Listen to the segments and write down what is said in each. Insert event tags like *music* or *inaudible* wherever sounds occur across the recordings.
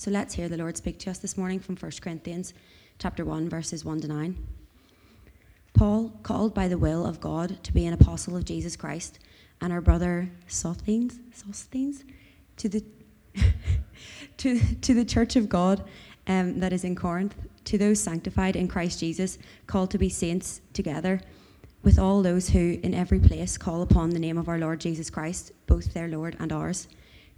So let's hear the Lord speak to us this morning from 1 Corinthians chapter 1 verses 1 to 9. Paul, called by the will of God to be an apostle of Jesus Christ, and our brother Sosthenes, Sosthenes to the *laughs* to, to the church of God um, that is in Corinth, to those sanctified in Christ Jesus, called to be saints together, with all those who in every place call upon the name of our Lord Jesus Christ, both their Lord and ours.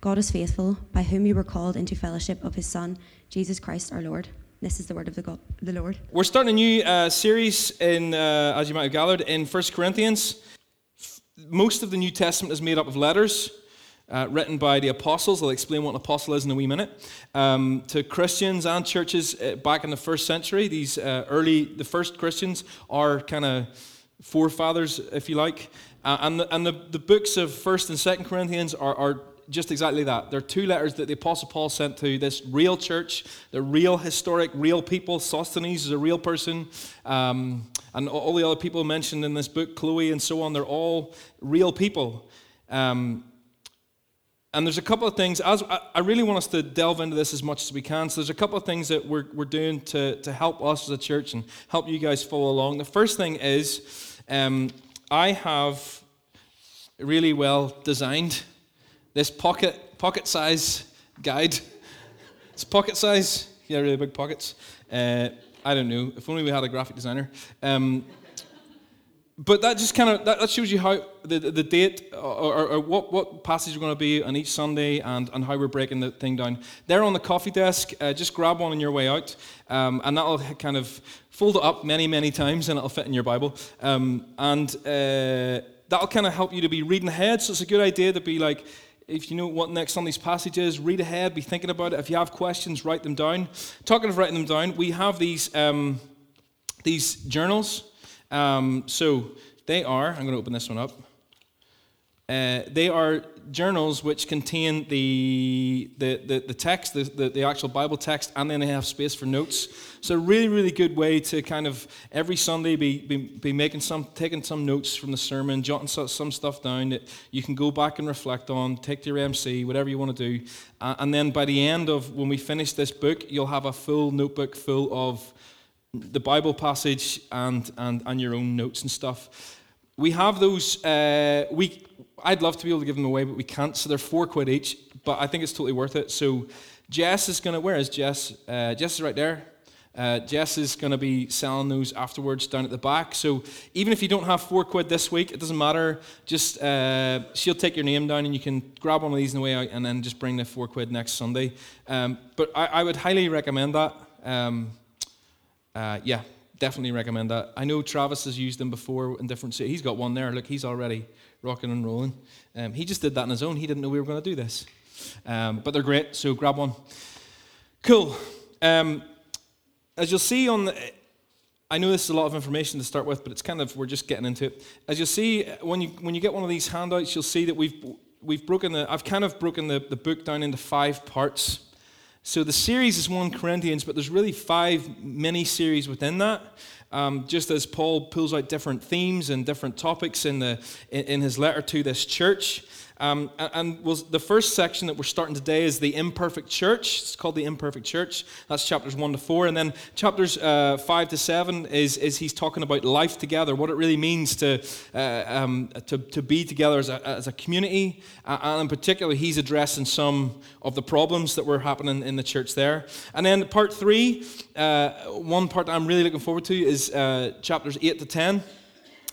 God is faithful, by whom you were called into fellowship of his Son, Jesus Christ our Lord. This is the word of the, God, the Lord. We're starting a new uh, series in, uh, as you might have gathered, in 1 Corinthians. Most of the New Testament is made up of letters uh, written by the apostles. I'll explain what an apostle is in a wee minute. Um, to Christians and churches uh, back in the first century, these uh, early, the first Christians are kind of forefathers, if you like. Uh, and the, and the, the books of 1st and 2nd Corinthians are, are just exactly that. They're two letters that the Apostle Paul sent to this real church, the real historic, real people. Sosthenes is a real person. Um, and all the other people mentioned in this book, Chloe and so on, they're all real people. Um, and there's a couple of things, as I really want us to delve into this as much as we can. So there's a couple of things that we're, we're doing to, to help us as a church and help you guys follow along. The first thing is um, I have really well designed this pocket pocket size guide. It's pocket size. Yeah, really big pockets. Uh, I don't know. If only we had a graphic designer. Um, but that just kind of that, that, shows you how the, the date or, or, or, what, what passage we're going to be on each Sunday and, and how we're breaking the thing down. There on the coffee desk, uh, just grab one on your way out, um, and that'll kind of fold it up many, many times, and it'll fit in your Bible. Um, and uh, that'll kind of help you to be reading ahead. So it's a good idea to be like, if you know what next Sunday's passage is, read ahead, be thinking about it. If you have questions, write them down. Talking of writing them down, we have these, um, these journals. Um, so they are, I'm going to open this one up. Uh, they are journals which contain the, the, the, the text, the, the, the, actual Bible text, and then they have space for notes. So, really, really good way to kind of every Sunday be, be, be making some, taking some notes from the sermon, jotting some stuff down that you can go back and reflect on, take to your MC, whatever you want to do. Uh, and then by the end of when we finish this book, you'll have a full notebook full of the Bible passage and, and, and your own notes and stuff. We have those, uh, we, I'd love to be able to give them away, but we can't. So they're four quid each, but I think it's totally worth it. So Jess is going to, where is Jess? Uh, Jess is right there. Uh, Jess is going to be selling those afterwards down at the back. So even if you don't have four quid this week, it doesn't matter. Just uh, she'll take your name down and you can grab one of these on the way out and then just bring the four quid next Sunday. Um, but I, I, would highly recommend that. Um, uh, yeah, definitely recommend that. I know Travis has used them before in different cities. He's got one there. Look, he's already rocking and rolling. Um, he just did that on his own. He didn't know we were going to do this. Um, but they're great, so grab one. Cool. Um, as you'll see on the, I know this is a lot of information to start with, but it's kind of, we're just getting into it. As you'll see, when you, when you get one of these handouts, you'll see that we've, we've broken the, I've kind of broken the, the book down into five parts. So the series is 1 Corinthians, but there's really five mini series within that. Um, just as Paul pulls out different themes and different topics in, the, in, in his letter to this church. Um, and was the first section that we're starting today is the imperfect church. It's called the imperfect church. That's chapters one to four, and then chapters uh, five to seven is, is he's talking about life together, what it really means to uh, um, to, to be together as a, as a community, uh, and in particular, he's addressing some of the problems that were happening in the church there. And then part three, uh, one part I'm really looking forward to is uh, chapters eight to ten.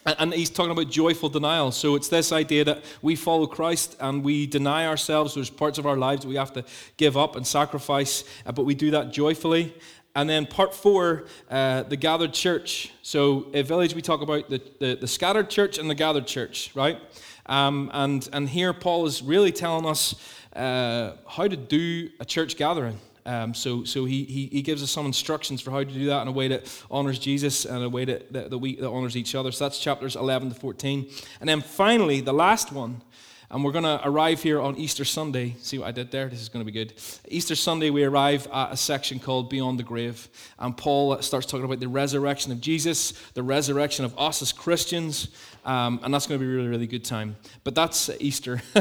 And he's talking about joyful denial. So it's this idea that we follow Christ and we deny ourselves. There's parts of our lives we have to give up and sacrifice, uh, but we do that joyfully. And then part four, uh, the gathered church. So at Village, we talk about the, the, the scattered church and the gathered church, right? Um, and, and here Paul is really telling us uh, how to do a church gathering. Um, so so he, he, he gives us some instructions for how to do that in a way that honors Jesus and a way that, that, that, we, that honors each other. So that's chapters 11 to 14. And then finally, the last one and we're going to arrive here on Easter Sunday. See what I did there? This is going to be good. Easter Sunday, we arrive at a section called Beyond the Grave. And Paul starts talking about the resurrection of Jesus, the resurrection of us as Christians. Um, and that's going to be a really, really good time. But that's Easter. *laughs*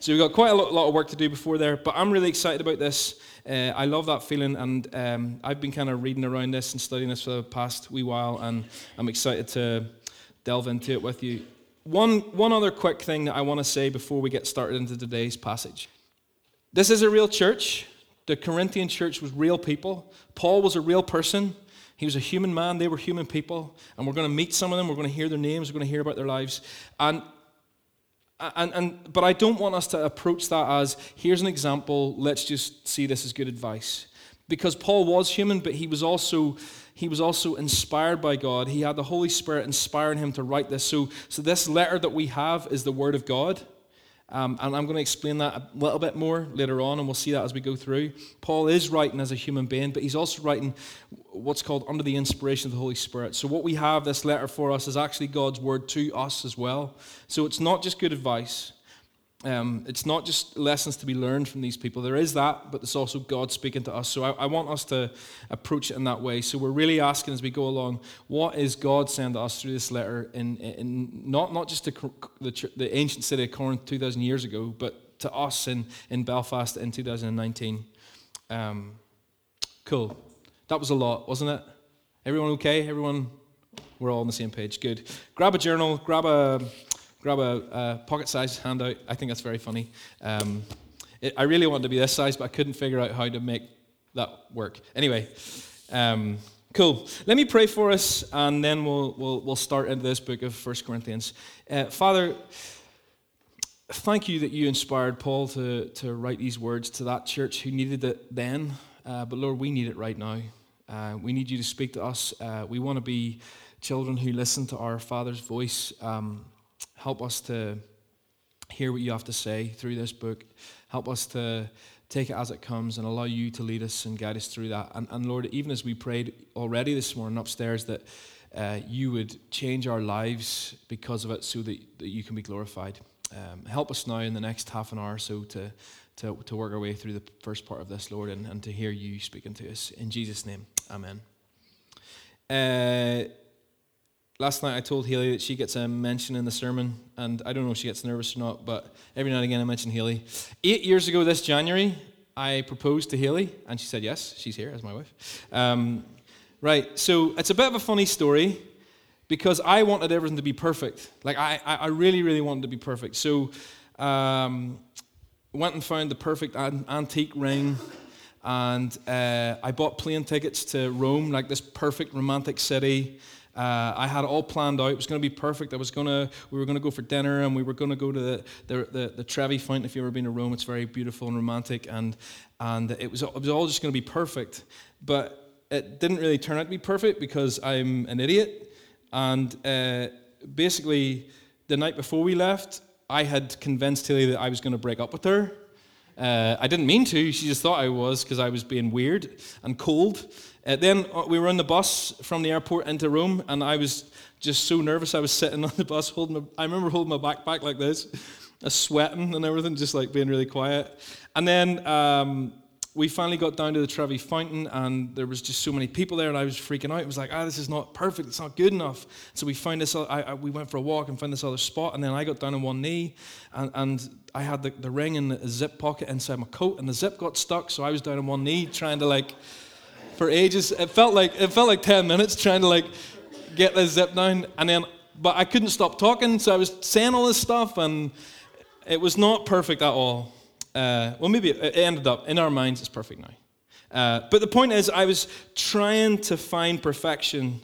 so we've got quite a lot, lot, of work to do before there. But I'm really excited about this. Uh, I love that feeling. And um, I've been kind of reading around this and studying this for the past wee while. And I'm excited to delve into it with you. One, one other quick thing that I want to say before we get started into today's passage. This is a real church. The Corinthian church was real people. Paul was a real person. He was a human man. They were human people. And we're going to meet some of them. We're going to hear their names. We're going to hear about their lives. And, and, and, but I don't want us to approach that as here's an example. Let's just see this as good advice. Because Paul was human, but he was also he was also inspired by God. He had the Holy Spirit inspiring him to write this. So, so this letter that we have is the Word of God. Um, and I'm going to explain that a little bit more later on, and we'll see that as we go through. Paul is writing as a human being, but he's also writing what's called under the inspiration of the Holy Spirit. So, what we have this letter for us is actually God's word to us as well. So, it's not just good advice, um, it's not just lessons to be learned from these people. There is that, but it's also God speaking to us. So I, I, want us to approach it in that way. So we're really asking as we go along, what is God saying to us through this letter, in, in not, not just to the, the ancient city of Corinth 2,000 years ago, but to us in, in Belfast in 2019. Um, cool. That was a lot, wasn't it? Everyone okay? Everyone? We're all on the same page. Good. Grab a journal, grab a grab a, a pocket-sized handout. I think that's very funny. Um, it, I really wanted to be this size, but I couldn't figure out how to make that work. Anyway, um, cool. Let me pray for us, and then we'll, we'll, we'll start into this book of First Corinthians. Uh, Father, thank you that you inspired Paul to, to write these words to that church who needed it then. Uh, but Lord, we need it right now. Uh, we need you to speak to us. Uh, we want to be children who listen to our Father's voice. Um, Help us to hear what you have to say through this book. Help us to take it as it comes and allow you to lead us and guide us through that. And, and Lord, even as we prayed already this morning upstairs, that uh, you would change our lives because of it so that, that you can be glorified. Um, help us now in the next half an hour or so to, to, to work our way through the first part of this, Lord, and, and to hear you speaking to us. In Jesus' name, amen. Uh, last night I told Haley that she gets a mention in the sermon, and I don't know if she gets nervous or not, but every now and again I mention Haley. Eight years ago this January, I proposed to Haley, and she said yes. She's here as my wife. Um, right, so it's a bit of a funny story because I wanted everything to be perfect. Like, I, I really, really wanted to be perfect. So, um, went and found the perfect an- antique ring. And uh, I bought plane tickets to Rome, like this perfect romantic city. Uh, I had all planned out. It was going to be perfect. I was going to, we were going to go for dinner and we were going to go to the, the, the, the Trevi Fountain. If you've ever been to Rome, it's very beautiful and romantic. And, and it, was, it was all just going to be perfect. But it didn't really turn out to be perfect because I'm an idiot. And uh, basically, the night before we left, I had convinced Tilly that I was going to break up with her. Uh, I didn't mean to. She just thought I was because I was being weird and cold. Uh, then uh, we were on the bus from the airport into Rome, and I was just so nervous. I was sitting on the bus holding. My, I remember holding my backpack like this, uh, sweating and everything, just like being really quiet. And then um, we finally got down to the Trevi Fountain, and there was just so many people there, and I was freaking out. It was like, ah, this is not perfect. It's not good enough. So we found this. I, I, we went for a walk and found this other spot, and then I got down on one knee, and, and I had the, the ring in the zip pocket inside my coat, and the zip got stuck. So I was down on one knee trying to like for ages. It felt like it felt like 10 minutes trying to like get the zip down and then but I couldn't stop talking, so I was saying all this stuff and it was not perfect at all. Uh, well, maybe it ended up in our minds it's perfect now. Uh, but the point is, I was trying to find perfection,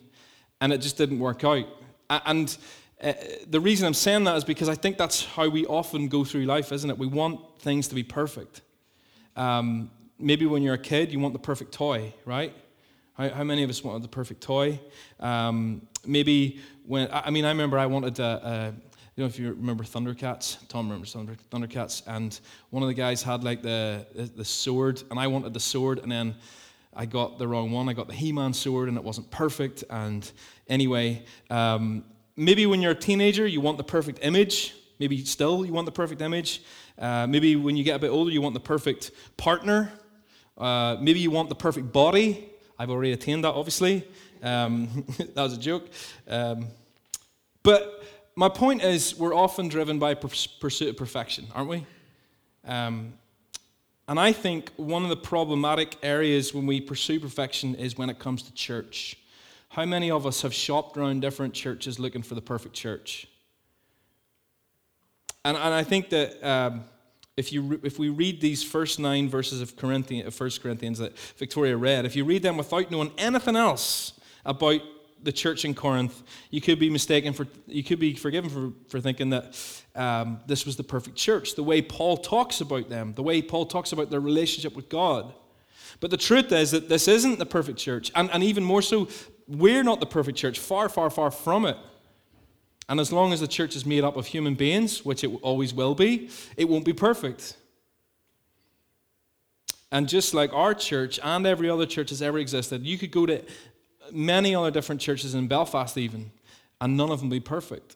and it just didn't work out. And uh, the reason I'm saying that is because I think that's how we often go through life, isn't it? We want things to be perfect. Um, maybe when you're a kid, you want the perfect toy, right? How, how many of us wanted the perfect toy? Um, maybe when, I mean, I remember I wanted a, a you know if you remember Thundercats. Tom remembers Thunder, Thundercats, and one of the guys had like the, the sword, and I wanted the sword, and then I got the wrong one. I got the He-Man sword, and it wasn't perfect. And anyway, um, maybe when you're a teenager, you want the perfect image. Maybe still you want the perfect image. Uh, maybe when you get a bit older, you want the perfect partner. Uh, maybe you want the perfect body. I've already attained that, obviously. Um, *laughs* that was a joke. Um, but my point is, we're often driven by pursuit of perfection, aren't we? Um, and I think one of the problematic areas when we pursue perfection is when it comes to church. How many of us have shopped around different churches looking for the perfect church? And, and I think that um, if, you, if we read these first nine verses of Corinthians, 1 Corinthians that Victoria read, if you read them without knowing anything else about the church in Corinth, you could be mistaken for, you could be forgiven for, for thinking that um, this was the perfect church, the way Paul talks about them, the way Paul talks about their relationship with God. But the truth is that this isn't the perfect church. And, and even more so, we're not the perfect church, far, far, far from it. And as long as the church is made up of human beings, which it always will be, it won't be perfect. And just like our church and every other church has ever existed, you could go to many other different churches in Belfast, even, and none of them be perfect.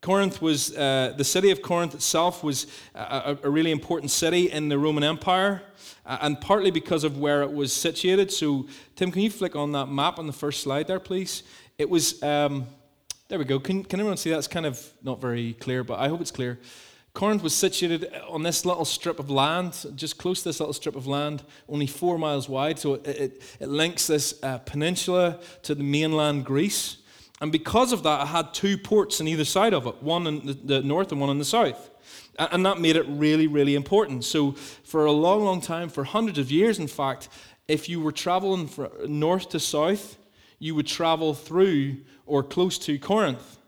Corinth was, uh, the city of Corinth itself was a, a, really important city in the Roman Empire, uh, and partly because of where it was situated. So, Tim, can you flick on that map on the first slide there, please? It was, um, there we go. Can, can everyone see that's kind of not very clear, but I hope it's clear. Corinth was situated on this little strip of land, just close to this little strip of land, only four miles wide. So it, it, it links this uh, peninsula to the mainland Greece. And because of that, it had two ports on either side of it one in the, the north and one in the south. And that made it really, really important. So, for a long, long time, for hundreds of years, in fact, if you were traveling from north to south, you would travel through or close to Corinth.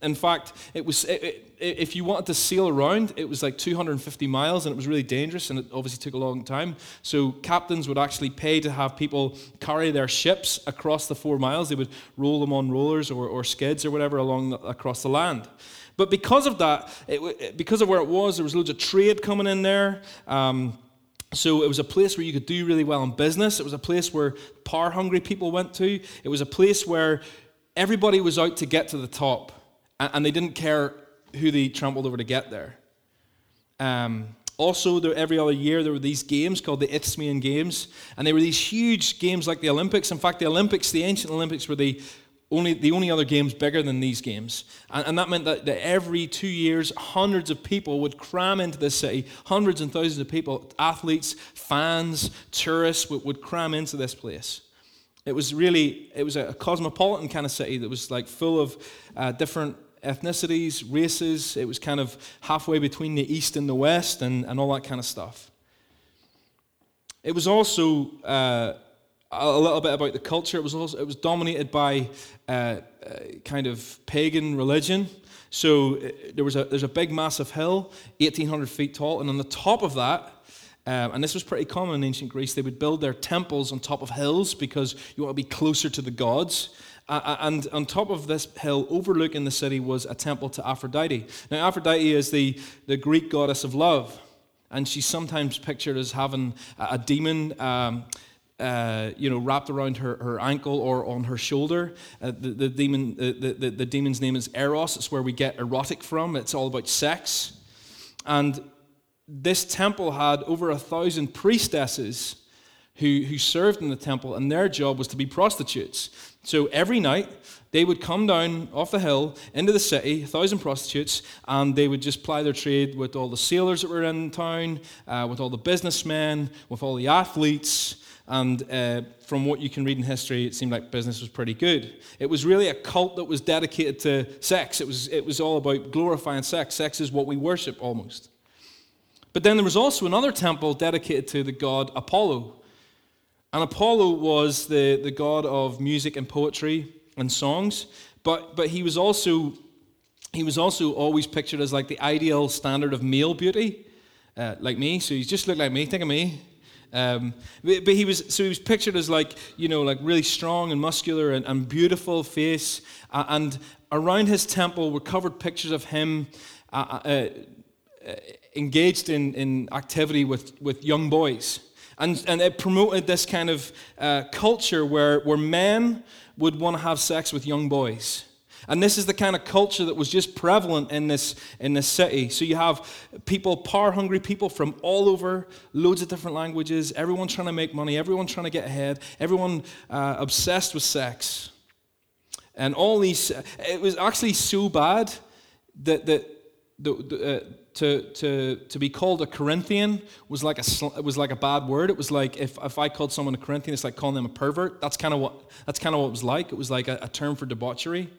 In fact, it was it, it, if you wanted to sail around, it was like 250 miles, and it was really dangerous, and it obviously took a long time. So captains would actually pay to have people carry their ships across the four miles. They would roll them on rollers or, or skids or whatever along the, across the land. But because of that, it, because of where it was, there was loads of trade coming in there. Um, so it was a place where you could do really well in business. It was a place where power hungry people went to. It was a place where everybody was out to get to the top, and they didn't care who they trampled over to get there. Um, also, there, every other year there were these games called the Isthmian Games, and they were these huge games like the Olympics. In fact, the Olympics, the ancient Olympics, were the only, the only other games bigger than these games. And, and that meant that, that, every two years, hundreds of people would cram into this city. Hundreds and thousands of people, athletes, fans, tourists, would, would cram into this place. It was really, it was a cosmopolitan kind of city that was like full of uh, different ethnicities, races. It was kind of halfway between the East and the West and, and all that kind of stuff. It was also uh, a little bit about the culture. It was also, it was dominated by uh, uh, kind of pagan religion. So uh, there was a there's a big massive hill, 1,800 feet tall, and on the top of that, um, and this was pretty common in ancient Greece, they would build their temples on top of hills because you want to be closer to the gods. And on top of this hill, overlooking the city, was a temple to Aphrodite. Now, Aphrodite is the, the Greek goddess of love, and she's sometimes pictured as having a, a demon. Um, uh, you know, wrapped around her, her ankle or on her shoulder. Uh, the, the, demon, the, the, the demon's name is Eros. It's where we get erotic from. It's all about sex. And this temple had over a thousand priestesses who, who served in the temple, and their job was to be prostitutes. So every night, they would come down off the hill into the city, a thousand prostitutes, and they would just ply their trade with all the sailors that were in town, uh, with all the businessmen, with all the athletes, and uh, from what you can read in history, it seemed like business was pretty good. It was really a cult that was dedicated to sex. It was, it was all about glorifying sex. Sex is what we worship almost. But then there was also another temple dedicated to the god Apollo. And Apollo was the, the god of music and poetry and songs, but, but he was also he was also always pictured as like the ideal standard of male beauty, uh, like me. So he just looked like me. Think of me. Um, but, but he was so he was pictured as like you know like really strong and muscular and, and beautiful face, uh, and around his temple were covered pictures of him uh, uh, uh, engaged in, in activity with, with young boys. And, and it promoted this kind of uh, culture where, where men would want to have sex with young boys. And this is the kind of culture that was just prevalent in this, in this city. So you have people, power hungry people from all over, loads of different languages, everyone trying to make money, everyone trying to get ahead, everyone uh, obsessed with sex. And all these, it was actually so bad that, that uh, to, to, to be called a Corinthian was like a, it was like a bad word. It was like if, if I called someone a Corinthian, it's like calling them a pervert. That's kind of what, that's kind of what it was like. It was like a, a term for debauchery.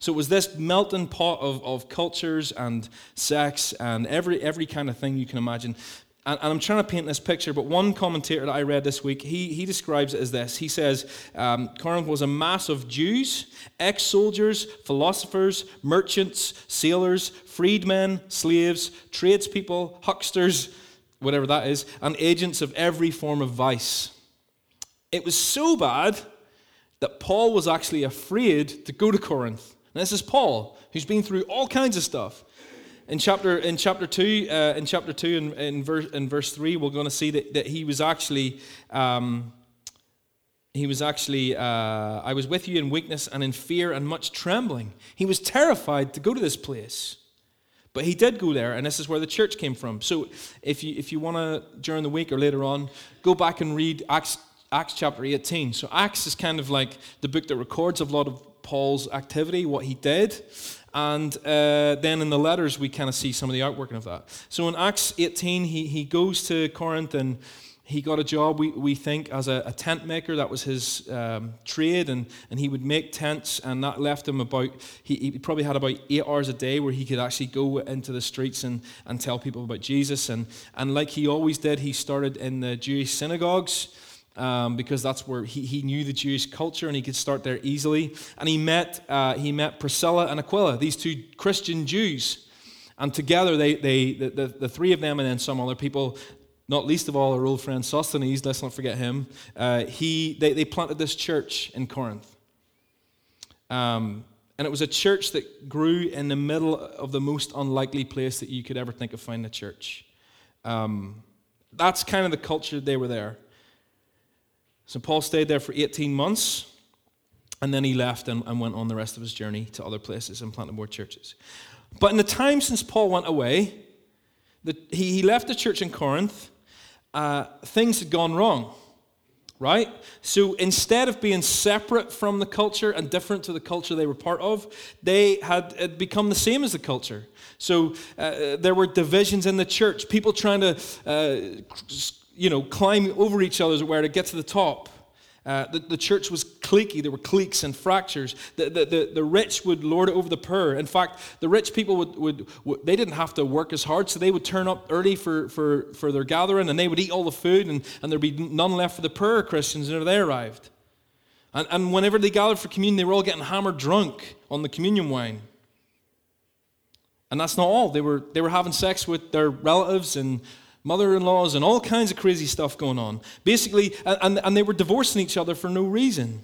So it was this melting pot of, of cultures and sex and every, every kind of thing you can imagine. And, and, I'm trying to paint this picture, but one commentator that I read this week, he, he describes it as this. He says um, Corinth was a mass of Jews, ex soldiers, philosophers, merchants, sailors, freedmen, slaves, tradespeople, hucksters, whatever that is, and agents of every form of vice. It was so bad that Paul was actually afraid to go to Corinth. And this is Paul, who's been through all kinds of stuff. In chapter, in chapter 2, uh, in chapter 2 in, in, verse, in verse 3, we're going to see that, that he was actually, um, he was actually, uh, I was with you in weakness and in fear and much trembling. He was terrified to go to this place. But he did go there, and this is where the church came from. So if you, if you want to, during the week or later on, go back and read Acts, Acts chapter 18. So Acts is kind of like the book that records a lot of Paul's activity, what he did. And uh, then in the letters, we kind of see some of the outworking of that. So in Acts 18, he, he goes to Corinth and he got a job, we, we think, as a, a tent maker. That was his um, trade, and, and he would make tents, and that left him about, he, he, probably had about eight hours a day where he could actually go into the streets and, and tell people about Jesus. And, and like he always did, he started in the Jewish synagogues um, because that's where he, he knew the Jewish culture and he could start there easily. And he met, uh, he met Priscilla and Aquila, these two Christian Jews. And together, they, they, the, the, the three of them and then some other people, not least of all our old friend Sosthenes, let's not forget him, uh, he, they, they planted this church in Corinth. Um, and it was a church that grew in the middle of the most unlikely place that you could ever think of finding a church. Um, that's kind of the culture they were there. So Paul stayed there for 18 months, and then he left and, and went on the rest of his journey to other places and planted more churches. But in the time since Paul went away, the, he, he left the church in Corinth, uh, things had gone wrong right? So instead of being separate from the culture and different to the culture they were part of, they had, had become the same as the culture. So uh, there were divisions in the church, people trying to uh, you know, climb over each other where to get to the top. Uh, the, the, church was cliquey. There were cliques and fractures. The, the, the, the, rich would lord it over the poor. In fact, the rich people would, would, would, they didn't have to work as hard, so they would turn up early for, for, for their gathering and they would eat all the food and, and there'd be none left for the poor Christians whenever they arrived. And, and whenever they gathered for communion, they were all getting hammered drunk on the communion wine. And that's not all. They were, they were having sex with their relatives and mother in laws, and all kinds of crazy stuff going on. Basically, and, and they were divorcing each other for no reason.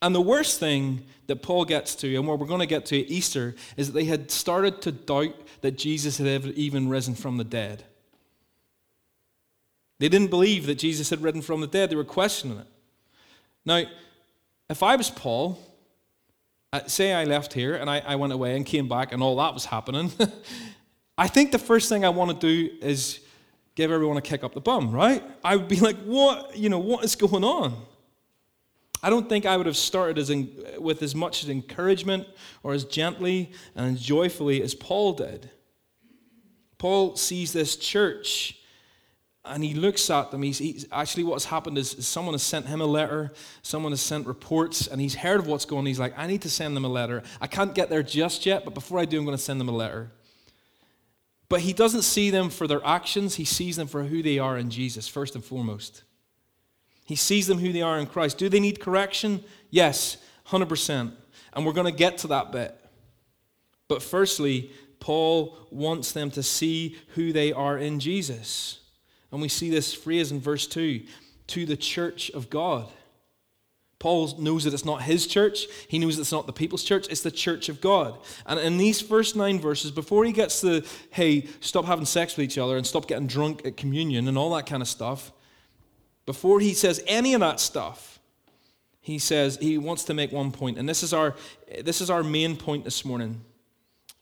And the worst thing that Paul gets to, and what we're going to get to at Easter, is that they had started to doubt that Jesus had ever even risen from the dead. They didn't believe that Jesus had risen from the dead, they were questioning it. Now, if I was Paul, say I left here and I, I went away and came back and all that was happening, *laughs* I think the first thing I want to do is give everyone a kick up the bum, right? I would be *laughs* like, what, you know, what is going on? I don't think I would have started as in, with as much encouragement or as gently and joyfully as Paul did. Paul sees this church and he looks at them. He's, he's, actually what's happened is, is, someone has sent him a letter, someone has sent reports, and he's heard of what's going on. He's like, I need to send them a letter. I can't get there just yet, but before I do, I'm going to send them a letter. But he doesn't see them for their actions, he sees them for who they are in Jesus, first and foremost. He sees them who they are in Christ. Do they need correction? Yes, 100%. And we're going to get to that bit. But firstly, Paul wants them to see who they are in Jesus. And we see this phrase in verse 2 to the church of God. Paul knows that it's not his church. He knows it's not the people's church. It's the church of God. And in these first nine verses, before he gets to, hey, stop having sex with each other and stop getting drunk at communion and all that kind of stuff, before he says any of that stuff, he says he wants to make one point. And this is our, this is our main point this morning.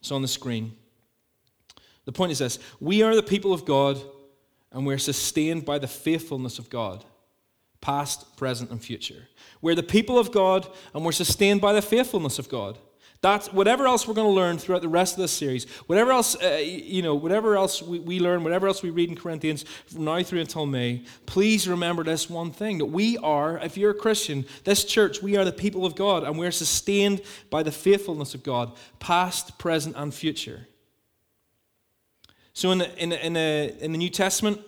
It's on the screen. The point is this we are the people of God, and we're sustained by the faithfulness of God past, present, and future. We're the people of God, and we're sustained by the faithfulness of God. That's whatever else we're going to learn throughout the rest of this series, whatever else, uh, you know, whatever else we, we learn, whatever else we read in Corinthians from now through until May, please remember this one thing that we are, if you're a Christian, this church, we are the people of God, and we're sustained by the faithfulness of God, past, present, and future. So in the, in the, in the, in the New Testament,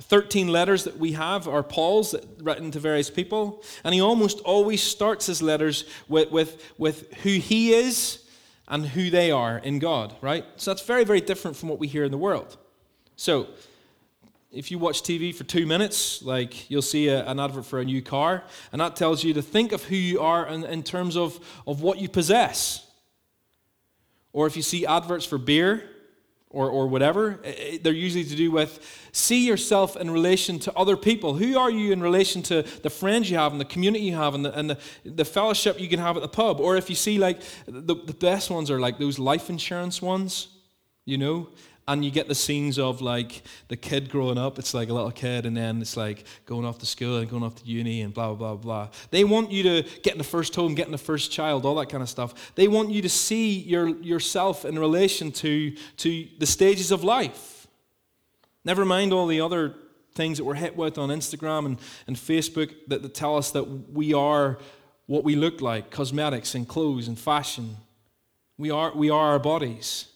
13 letters that we have are Paul's written to various people, and he almost always starts his letters with, with, with who he is and who they are in God, right? So that's very, very different from what we hear in the world. So, if you watch TV for two minutes, like you'll see a, an advert for a new car, and that tells you to think of who you are in, in terms of, of what you possess. Or if you see adverts for beer, or, or whatever. Eh, eh, they're usually to do with see yourself in relation to other people. Who are you in relation to the friends you have and the community you have and the, and the, the fellowship you can have at the pub? Or if you see, like, the, the best ones are like those life insurance ones, you know? And you get the scenes of like the kid growing up. It's like a little kid, and then it's like going off to school and going off to uni and blah, blah, blah. They want you to get in the first home, get in the first child, all that kind of stuff. They want you to see your, yourself in relation to, to the stages of life. Never mind all the other things that we're hit with on Instagram and, and Facebook that, that tell us that we are what we look like cosmetics and clothes and fashion. We are, we are our bodies.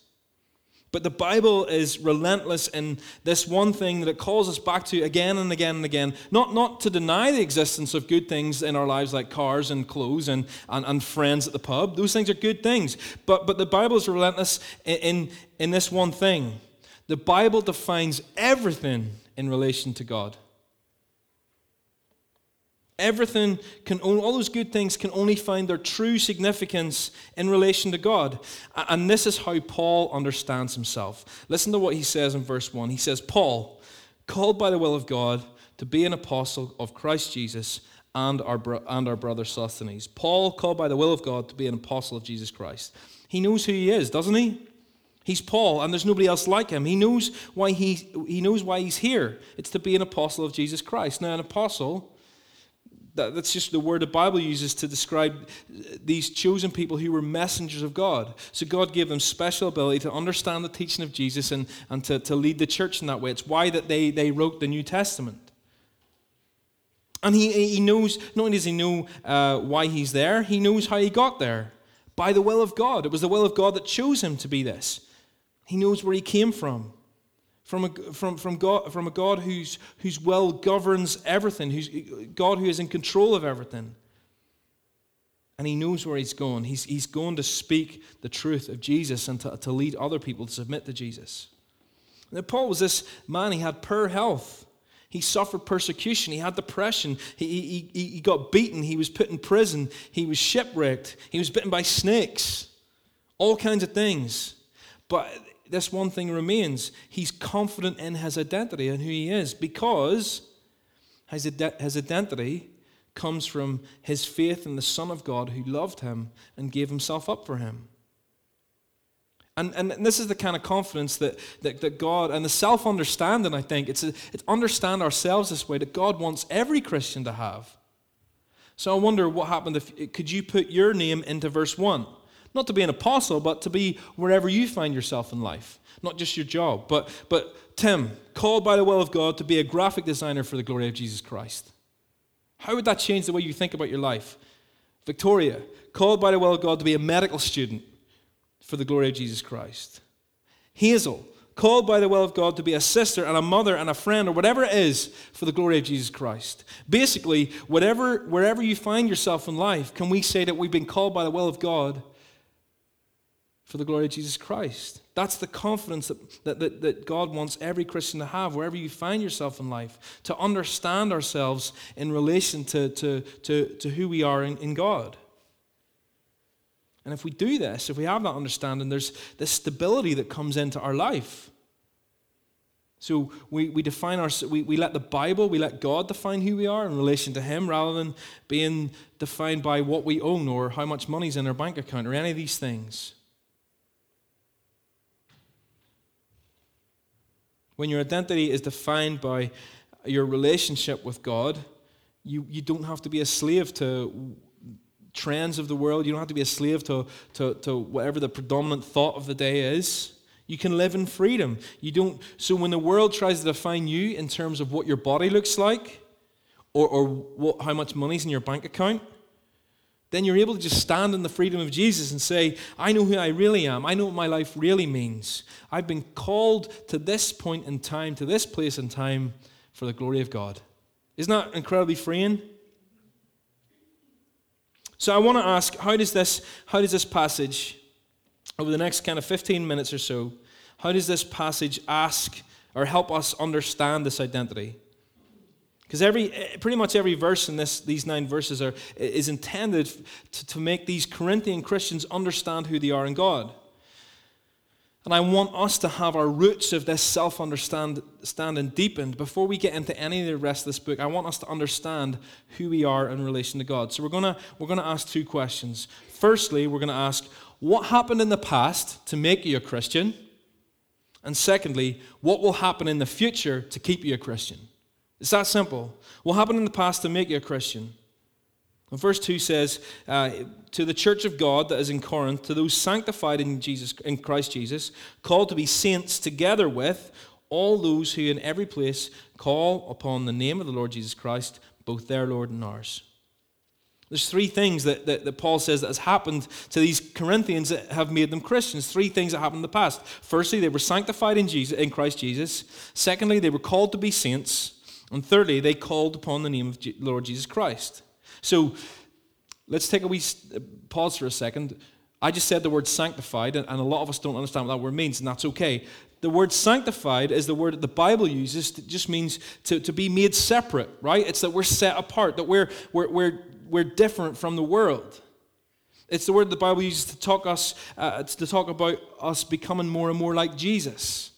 But the Bible is relentless in this one thing that it calls us back to again and again and again. Not, not to deny the existence of good things in our lives like cars and clothes and, and, and friends at the pub. Those things are good things. But, but the Bible is relentless in, in, in this one thing. The Bible defines everything in relation to God. Everything can, all those good things can only find their true significance in relation to God. And this is how Paul understands himself. Listen to what he says in verse 1. He says, Paul, called by the will of God to be an apostle of Christ Jesus and our, bro- and our brother Sosthenes. Paul, called by the will of God to be an apostle of Jesus Christ. He knows who he is, doesn't he? He's Paul, and there's nobody else like him. He knows why he, he knows why he's here. It's to be an apostle of Jesus Christ. Now, an apostle that, that's just the word the Bible uses to describe these chosen people who were messengers of God. So God gave them special ability to understand the teaching of Jesus and, and to, to lead the church in that way. It's why that they, they wrote the New Testament. And he, he knows, not only does he know uh, why he's there, he knows how he got there. By the will of God. It was the will of God that chose him to be this. He knows where he came from from a, from, from, God, from a God who's, whose will governs everything, who's God who is in control of everything. And he knows where he's going. He's, he's going to speak the truth of Jesus and to, to lead other people to submit to Jesus. Now, Paul was this man, he had poor health. He suffered persecution. He had depression. He, he, he got beaten. He was put in prison. He was shipwrecked. He was bitten by snakes. All kinds of things. But this one thing remains. He's confident in his identity and who he is because his, his identity comes from his faith in the Son of God who loved him and gave himself up for him. And, and this is the kind of confidence that, that, that God, and the self understanding, I think, it's, a, it's understand ourselves this way that God wants every Christian to have. So I wonder what happened if, could you put your name into verse 1? Not to be an apostle, but to be wherever you find yourself in life. Not just your job. But, but Tim, called by the will of God to be a graphic designer for the glory of Jesus Christ. How would that change the way you think about your life? Victoria, called by the will of God to be a medical student for the glory of Jesus Christ. Hazel, called by the will of God to be a sister and a mother and a friend or whatever it is for the glory of Jesus Christ. Basically, whatever, wherever you find yourself in life, can we say that we've been called by the will of God for the glory of Jesus Christ. That's the confidence that, that, that, that, God wants every Christian to have wherever you find yourself in life, to understand ourselves in relation to, to, to, to who we are in, in God. And if we do this, if we have that understanding, there's this stability that comes into our life. So we, we define our, we, we let the Bible, we let God define who we are in relation to Him rather than being defined by what we own or how much money's in our bank account or any of these things. When your identity is defined by your relationship with God, you, you don't have to be a slave to trends of the world. You don't have to be a slave to, to, to whatever the predominant thought of the day is. You can live in freedom. You don't, so when the world tries to define you in terms of what your body looks like or, or what, how much money's in your bank account, then you're able to just stand in the freedom of Jesus and say, I know who I really am. I know what my life really means. I've been called to this point in time, to this place in time for the glory of God. Isn't that incredibly freeing? So I want to ask, how does this, how does this passage, over the next kind of 15 minutes or so, how does this passage ask or help us understand this identity? Because every, eh, pretty much every verse in this, these nine verses are, is intended to, to make these Corinthian Christians understand who they are in God. And I want us to have our roots of this self understanding deepened. Before we get into any of the rest of this book, I want us to understand who we are in relation to God. So we're going we're gonna ask two questions. Firstly, we're going to ask, what happened in the past to make you a Christian? And secondly, what will happen in the future to keep you a Christian? It's that simple. What happened in the past to make you a Christian? And verse 2 says, uh, To the church of God that is in Corinth, to those sanctified in, Jesus, in Christ Jesus, called to be saints together with all those who in every place call upon the name of the Lord Jesus Christ, both their Lord and ours. There's three things that, that, that, Paul says that has happened to these Corinthians that have made them Christians. Three things that happened in the past. Firstly, they were sanctified in, Jesus, in Christ Jesus. Secondly, they were called to be saints. And thirdly, they called upon the name of Lord Jesus Christ. So let's take a wee uh, pause for a second. I just said the word sanctified, and a lot of us don't understand what that word means, and that's okay. The word sanctified is the word that the Bible uses. It just means to, to be made separate, right? It's that we're set apart, that we're, we're, we're, we're different from the world. It's the word the Bible uses to talk us uh, to talk about us becoming more and more like Jesus.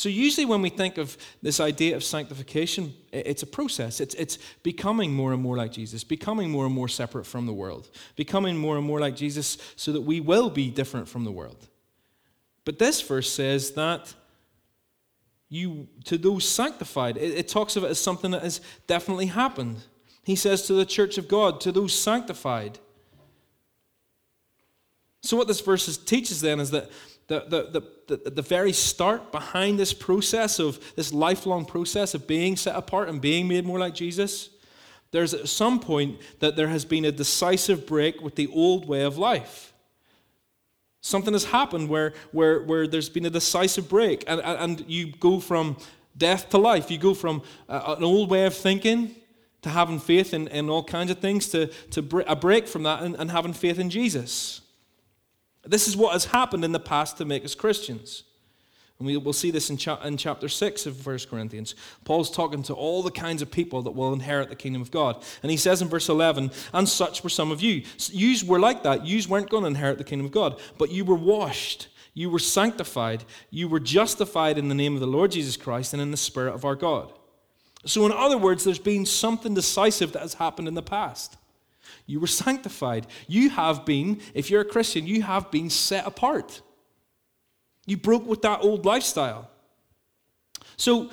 So, usually, when we think of this idea of sanctification, it's a process. It's, it's becoming more and more like Jesus, becoming more and more separate from the world, becoming more and more like Jesus so that we will be different from the world. But this verse says that you, to those sanctified, it, it talks of it as something that has definitely happened. He says to the church of God, to those sanctified. So, what this verse teaches then is that the, the, the, the, very start behind this process of this lifelong process of being set apart and being made more like Jesus, there's at some point that there has been a decisive break with the old way of life. Something has happened where, where, where there's been a decisive break, and, and you go from death to life. You go from uh, an old way of thinking to having faith in, in all kinds of things to, to a break from that and, and having faith in Jesus. This is what has happened in the past to make us Christians. And we will see this in, cha- in chapter 6 of 1 Corinthians. Paul's talking to all the kinds of people that will inherit the kingdom of God. And he says in verse 11, And such were some of you. Yous were like that. Yous weren't going to inherit the kingdom of God, but you were washed. You were sanctified. You were justified in the name of the Lord Jesus Christ and in the Spirit of our God. So, in other words, there's been something decisive that has happened in the past. You were sanctified. You have been, if you're a Christian, you have been set apart. You broke with that old lifestyle. So,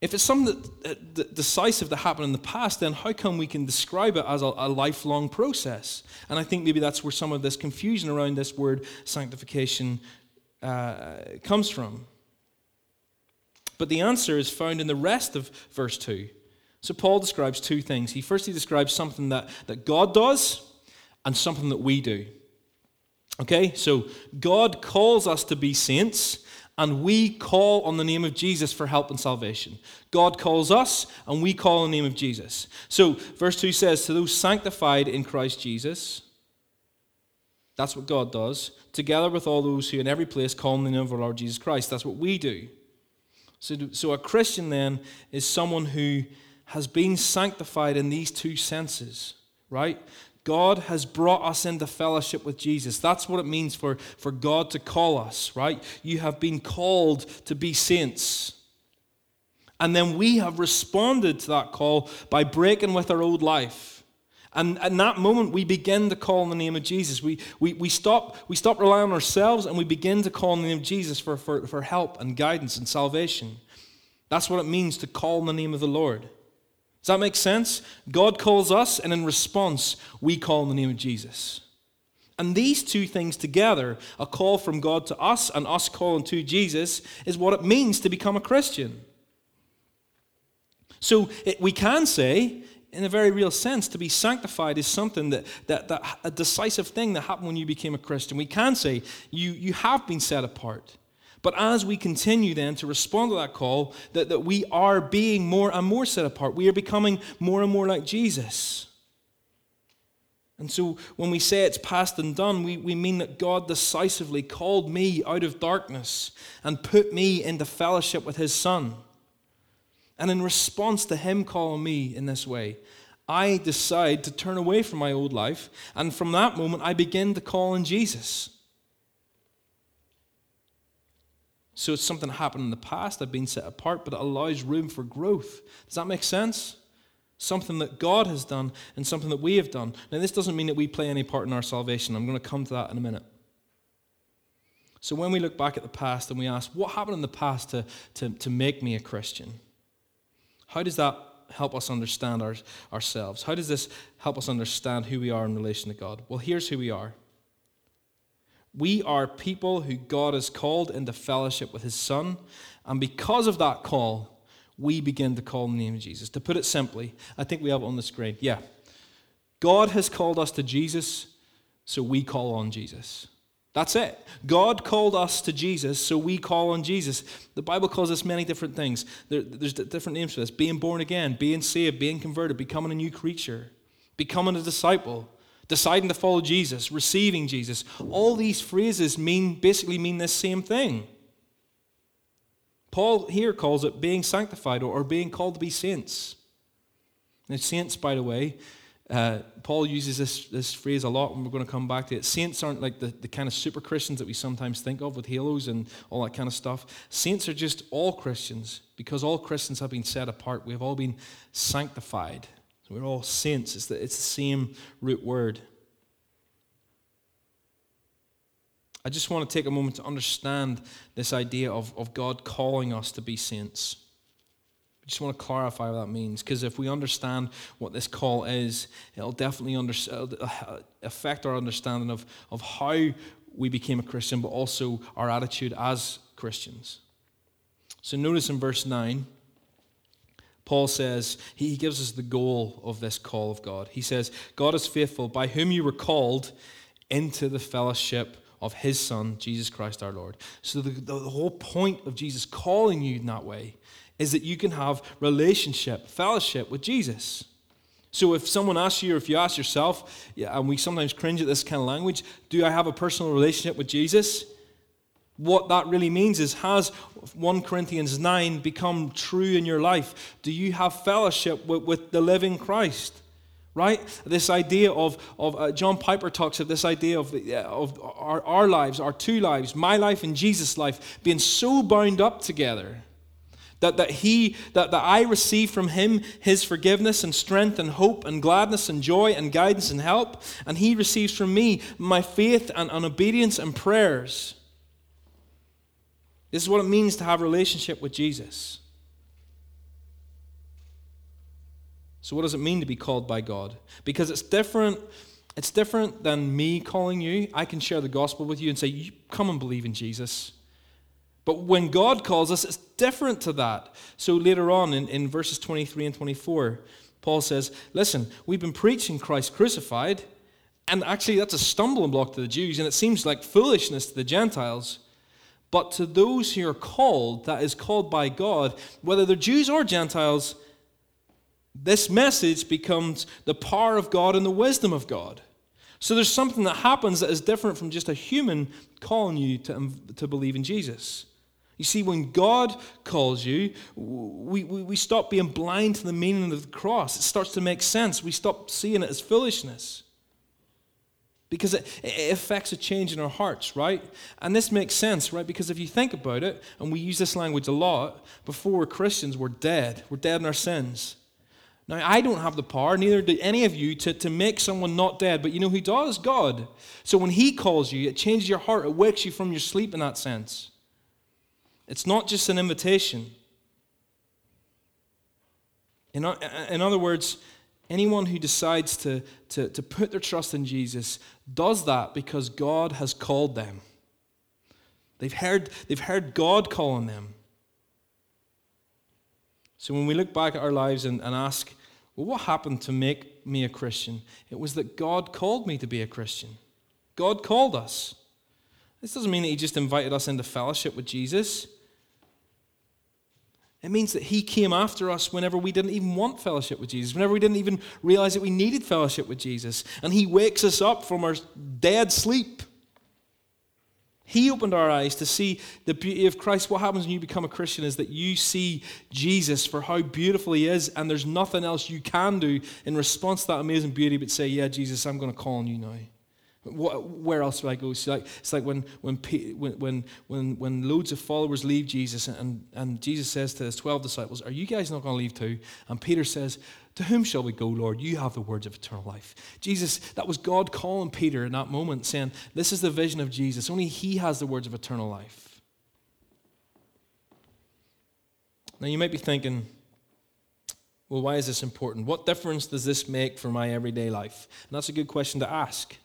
if it's something that, that, decisive that happened in the past, then how come we can describe it as a, a, lifelong process? And I think maybe that's where some of this confusion around this word sanctification uh, comes from. But the answer is found in the rest of verse 2. So Paul describes two things. He first he describes something that, that God does and something that we do. Okay, so God calls us to be saints, and we call on the name of Jesus for help and salvation. God calls us, and we call on the name of Jesus. So, verse 2 says, To those sanctified in Christ Jesus, That's what God does, together with all those who in every place call on the name of our Lord Jesus Christ. That's what we do. So, so a Christian then is someone who has been sanctified in these two senses, right? God has brought us into fellowship with Jesus. That's what it means for, for God to call us, right? You have been called to be saints. And then we have responded to that call by breaking with our old life. And in that moment, we begin to call on the name of Jesus. We, we, we, stop, we stop relying on ourselves and we begin to call on the name of Jesus for, for, for help and guidance and salvation. That's what it means to call on the name of the Lord. Does that make sense? God calls us, and in response, we call in the name of Jesus. And these two things together, a call from God to us and us calling to Jesus, is what it means to become a Christian. So it, we can say, in a very real sense, to be sanctified is something that, that, that a decisive thing that happened when you became a Christian. We can say you, you have been set apart. But as we continue then to respond to that call, that, that we are being more and more set apart. We are becoming more and more like Jesus. And so when we say it's past and done, we, we mean that God decisively called me out of darkness and put me into fellowship with his Son. And in response to him calling me in this way, I decide to turn away from my old life. And from that moment, I begin to call on Jesus. So it's something that happened in the past, I've been set apart, but it allows room for growth. Does that make sense? Something that God has done and something that we have done. Now, this doesn't mean that we play any part in our salvation. I'm going to come to that in a minute. So, when we look back at the past and we ask, what happened in the past to, to, to make me a Christian? How does that help us understand our, ourselves? How does this help us understand who we are in relation to God? Well, here's who we are we are people who God has called into fellowship with His Son, and because of that call, we begin to call the name of Jesus. To put it simply, I think we have it on the screen. Yeah. God has called us to Jesus, so we call on Jesus. That's it. God called us to Jesus, so we call on Jesus. The Bible calls us many different things. There, there's different names for this being born again, being saved, being converted, becoming a new creature, becoming a disciple deciding to follow Jesus, receiving Jesus. All these phrases mean basically mean the same thing. Paul here calls it being sanctified or, being called to be saints. Now, saints, by the way, uh, Paul uses this, this phrase a lot, and we're going to come back to it. Saints aren't like the, the kind of super Christians that we sometimes think of with halos and all that kind of stuff. Saints are just all Christians because all Christians have been set apart. We have all been sanctified. We're all saints. It's the, it's the same root word. I just want to take a moment to understand this idea of, of God calling us to be saints. I just want to clarify what that means, because if we understand what this call is, it'll definitely under, uh, affect our understanding of, of how we became a Christian, but also our attitude as Christians. So notice in verse 9, Paul says, he gives us the goal of this call of God. He says, God is faithful, by whom you were called into the fellowship of his Son, Jesus Christ our Lord. So the, the, the whole point of Jesus calling you in that way is that you can have relationship, fellowship with Jesus. So if someone asks you, or if you ask yourself, and we sometimes cringe at this kind of language, do I have a personal relationship with Jesus? What that really means is has 1 Corinthians 9 become true in your life? Do you have fellowship with, with the living Christ? Right? This idea of, of uh, John Piper talks of this idea of, uh, of our, our lives, our two lives, my life and Jesus' life, being so bound up together that, that he that, that i receive from him his forgiveness and strength and hope and gladness and joy and guidance and help and he receives from me my faith and, and obedience and prayers this is what it means to have a relationship with Jesus. So what does it mean to be called by God? Because it's different it's different than me calling you. I can share the gospel with you and say, "Come and believe in Jesus." But when God calls us, it's different to that. So later on in, in verses 23 and 24, Paul says, Listen, we've been preaching Christ crucified, and actually that's a stumbling block to the Jews, and it seems like foolishness to the Gentiles. But to those who are called, that is called by God, whether they're Jews or Gentiles, this message becomes the power of God and the wisdom of God. So there's something that happens that is different from just a human calling you to, um, to believe in Jesus. You see, when God calls you, we, we, we stop being blind to the meaning of the cross. It starts to make sense. We stop seeing it as foolishness because it, it, affects a change in our hearts, right? And this makes sense, right? Because if you think about it, and we use this language a lot, before we're Christians, we're dead. We're dead in our sins. Now, I don't have the power, neither do any of you, to, to make someone not dead, but you know who does? God. So when He calls you, it changes your heart, it wakes you from your sleep in that sense. It's not just an invitation. In, in other words, anyone who decides to, to, to put their trust in Jesus does that because God has called them. They've heard, they've heard God calling them. So when we look back at our lives and, and ask, well, what happened to make me a Christian? It was that God called me to be a Christian. God called us. This doesn't mean that He just invited us into fellowship with Jesus. It means that He came after us whenever we didn't even want fellowship with Jesus, whenever we didn't even realize that we needed fellowship with Jesus. And He wakes us up from our dead sleep he opened our eyes to see the beauty of Christ. What happens when you become a Christian is that you see Jesus for how beautiful he is, and there's nothing else you can do in response to that amazing beauty but say, Yeah, Jesus, I'm going to call on you now. What, where else do I go? like, it's like when, when, when, when, when loads of followers leave Jesus, and, and Jesus says to his 12 disciples, Are you guys not going to leave too? And Peter says, To whom shall we go, Lord? You have the words of eternal life. Jesus, that was God calling Peter in that moment, saying, This is the vision of Jesus. Only he has the words of eternal life. Now, you might be thinking, well, why is this important? What difference does this make for my everyday life? And that's a good question to ask.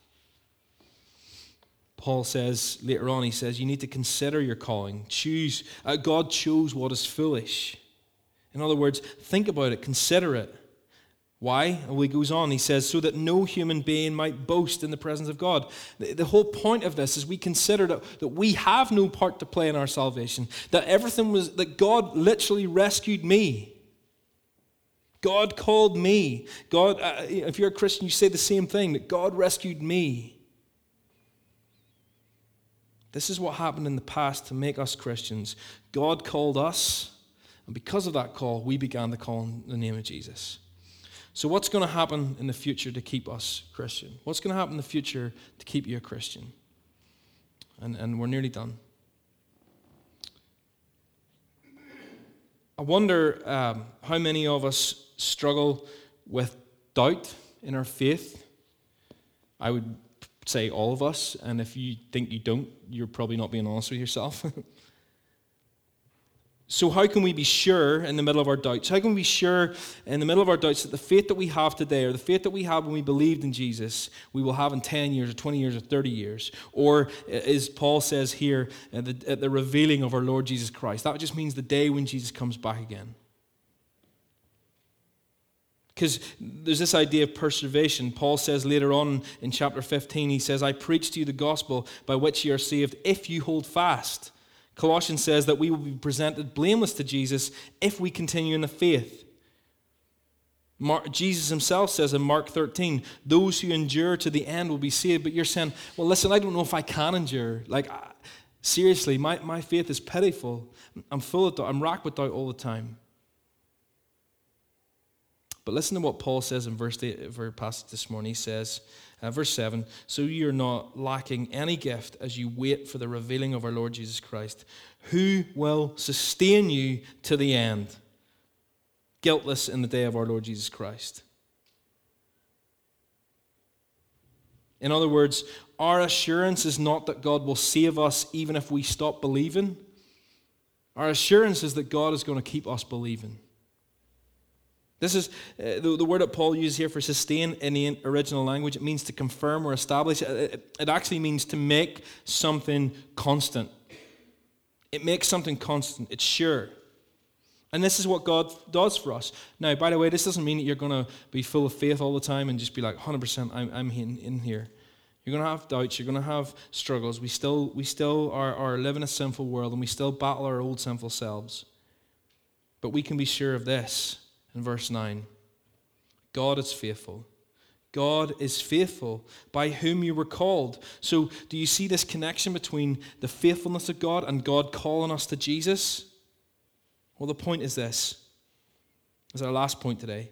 Paul says later on, he says, you need to consider your calling. Choose. Uh, God chose what is foolish. In other words, think about it, consider it. Why? Well, he goes on, he says, so that no human being might boast in the presence of God. The, the whole point of this is we consider that, that we have no part to play in our salvation, that everything was, that God literally rescued me. God called me. God, uh, if you're a Christian, you say the same thing, that God rescued me. This is what happened in the past to make us Christians. God called us, and because of that call, we began to call in the name of Jesus. So, what's going to happen in the future to keep us Christian? What's going to happen in the future to keep you a Christian? And, and we're nearly done. I wonder um, how many of us struggle with doubt in our faith. I would say all of us, and if you think you don't, you're probably not being honest with yourself. *laughs* so, how can we be sure in the middle of our doubts? How can we be sure in the middle of our doubts that the faith that we have today, or the faith that we have when we believed in Jesus, we will have in 10 years, or 20 years, or 30 years? Or, as Paul says here, at the, at the revealing of our Lord Jesus Christ, that just means the day when Jesus comes back again. Because there's this idea of preservation. Paul says later on in chapter 15, he says, I preach to you the gospel by which you are saved if you hold fast. Colossians says that we will be presented blameless to Jesus if we continue in the faith. Mark, Jesus himself says in Mark 13, those who endure to the end will be saved. But you're saying, well, listen, I don't know if I can endure. Like, seriously, my, my faith is pitiful. I'm full of doubt. I'm racked with doubt all the time. But listen to what Paul says in verse 8 of our passage this morning. He says, uh, verse 7 So you're not lacking any gift as you wait for the revealing of our Lord Jesus Christ, who will sustain you to the end, guiltless in the day of our Lord Jesus Christ. In other words, our assurance is not that God will save us even if we stop believing. Our assurance is that God is going to keep us believing. This is uh, the, the word that Paul uses here for sustain in the original language. It means to confirm or establish. It, it actually means to make something constant. It makes something constant, it's sure. And this is what God does for us. Now, by the way, this doesn't mean that you're going to be full of faith all the time and just be like, 100%, I'm, I'm in, in here. You're going to have doubts. You're going to have struggles. We still, we still are, are live in a sinful world and we still battle our old sinful selves. But we can be sure of this in verse 9 God is faithful. God is faithful, by whom you were called. So, do you see this connection between the faithfulness of God and God calling us to Jesus? Well, the point is this. Is our last point today.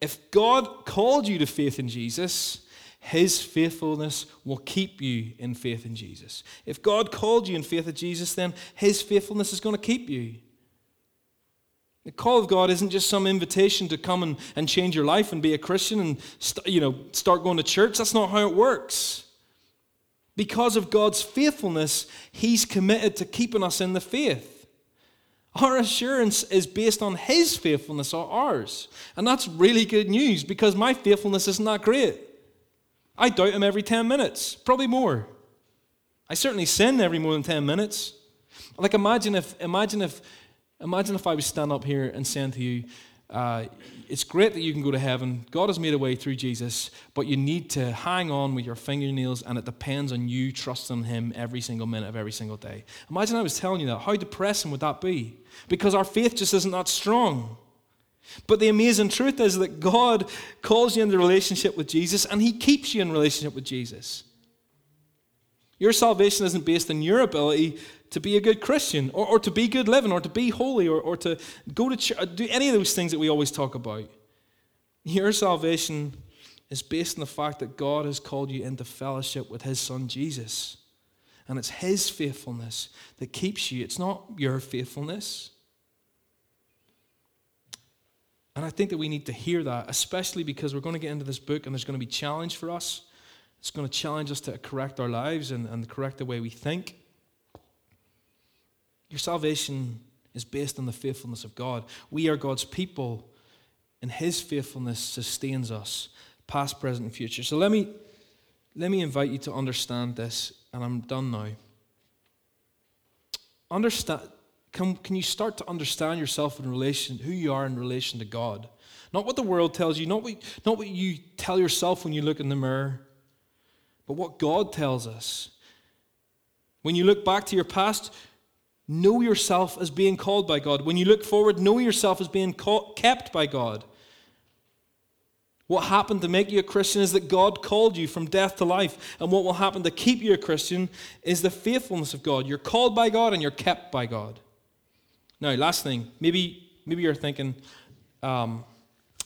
If God called you to faith in Jesus, his faithfulness will keep you in faith in Jesus. If God called you in faith in Jesus, then His faithfulness is going to keep you. The call of God isn't just some invitation to come and, and change your life and be a Christian and st- you know, start going to church. That's not how it works. Because of God's faithfulness, He's committed to keeping us in the faith. Our assurance is based on His faithfulness or ours. And that's really good news because my faithfulness isn't that great. I doubt Him every 10 minutes, probably more. I certainly sin every more than 10 minutes. Like imagine if, imagine if Imagine if I was stand up here and saying to you, uh, it's great that you can go to heaven. God has made a way through Jesus, but you need to hang on with your fingernails, and it depends on you trusting Him every single minute of every single day. Imagine I was telling you that. How depressing would that be? Because our faith just isn't that strong. But the amazing truth is that God calls you into relationship with Jesus, and He keeps you in relationship with Jesus. Your salvation isn't based on your ability to be a good Christian or, or to be good living or to be holy or, or to go to church, do any of those things that we always talk about. Your salvation is based on the fact that God has called you into fellowship with His Son Jesus. And it's His faithfulness that keeps you, it's not your faithfulness. And I think that we need to hear that, especially because we're going to get into this book and there's going to be challenge for us. It's going to challenge us to correct our lives and, and correct the way we think. Your salvation is based on the faithfulness of God. We are God's people, and His faithfulness sustains us, past, present, and future. So let me, let me invite you to understand this, and I'm done now. Understand, can, can you start to understand yourself in relation, who you are in relation to God? Not what the world tells you, not what, not what you tell yourself when you look in the mirror, but what God tells us. When you look back to your past, Know yourself as being called by God. When you look forward, know yourself as being kept by God. What happened to make you a Christian is that God called you from death to life. And what will happen to keep you a Christian is the faithfulness of God. You're called by God and you're kept by God. Now, last thing, maybe, maybe you're thinking, um,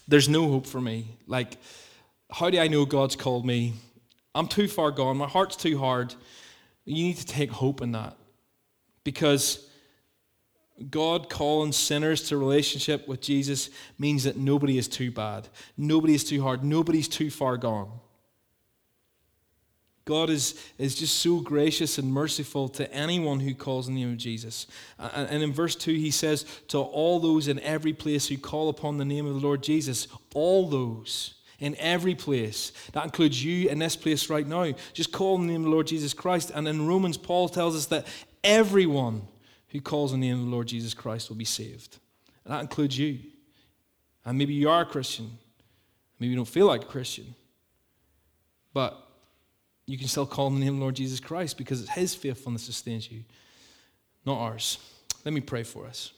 there's no hope for me. Like, how do I know God's called me? I'm too far gone. My heart's too hard. You need to take hope in that. Because God calling sinners to relationship with Jesus means that nobody is too bad, nobody is too hard, nobody's too far gone. God is, is just so gracious and merciful to anyone who calls in the name of Jesus. And in verse 2, he says, To all those in every place who call upon the name of the Lord Jesus, all those in every place. That includes you in this place right now. Just call on the name of the Lord Jesus Christ. And in Romans, Paul tells us that everyone who calls on the name of the Lord Jesus Christ will be saved. And that includes you. And maybe you are a Christian. Maybe you don't feel like a Christian. But you can still call on the name of the Lord Jesus Christ because it's His faithfulness that sustains you, not ours. Let me pray for us.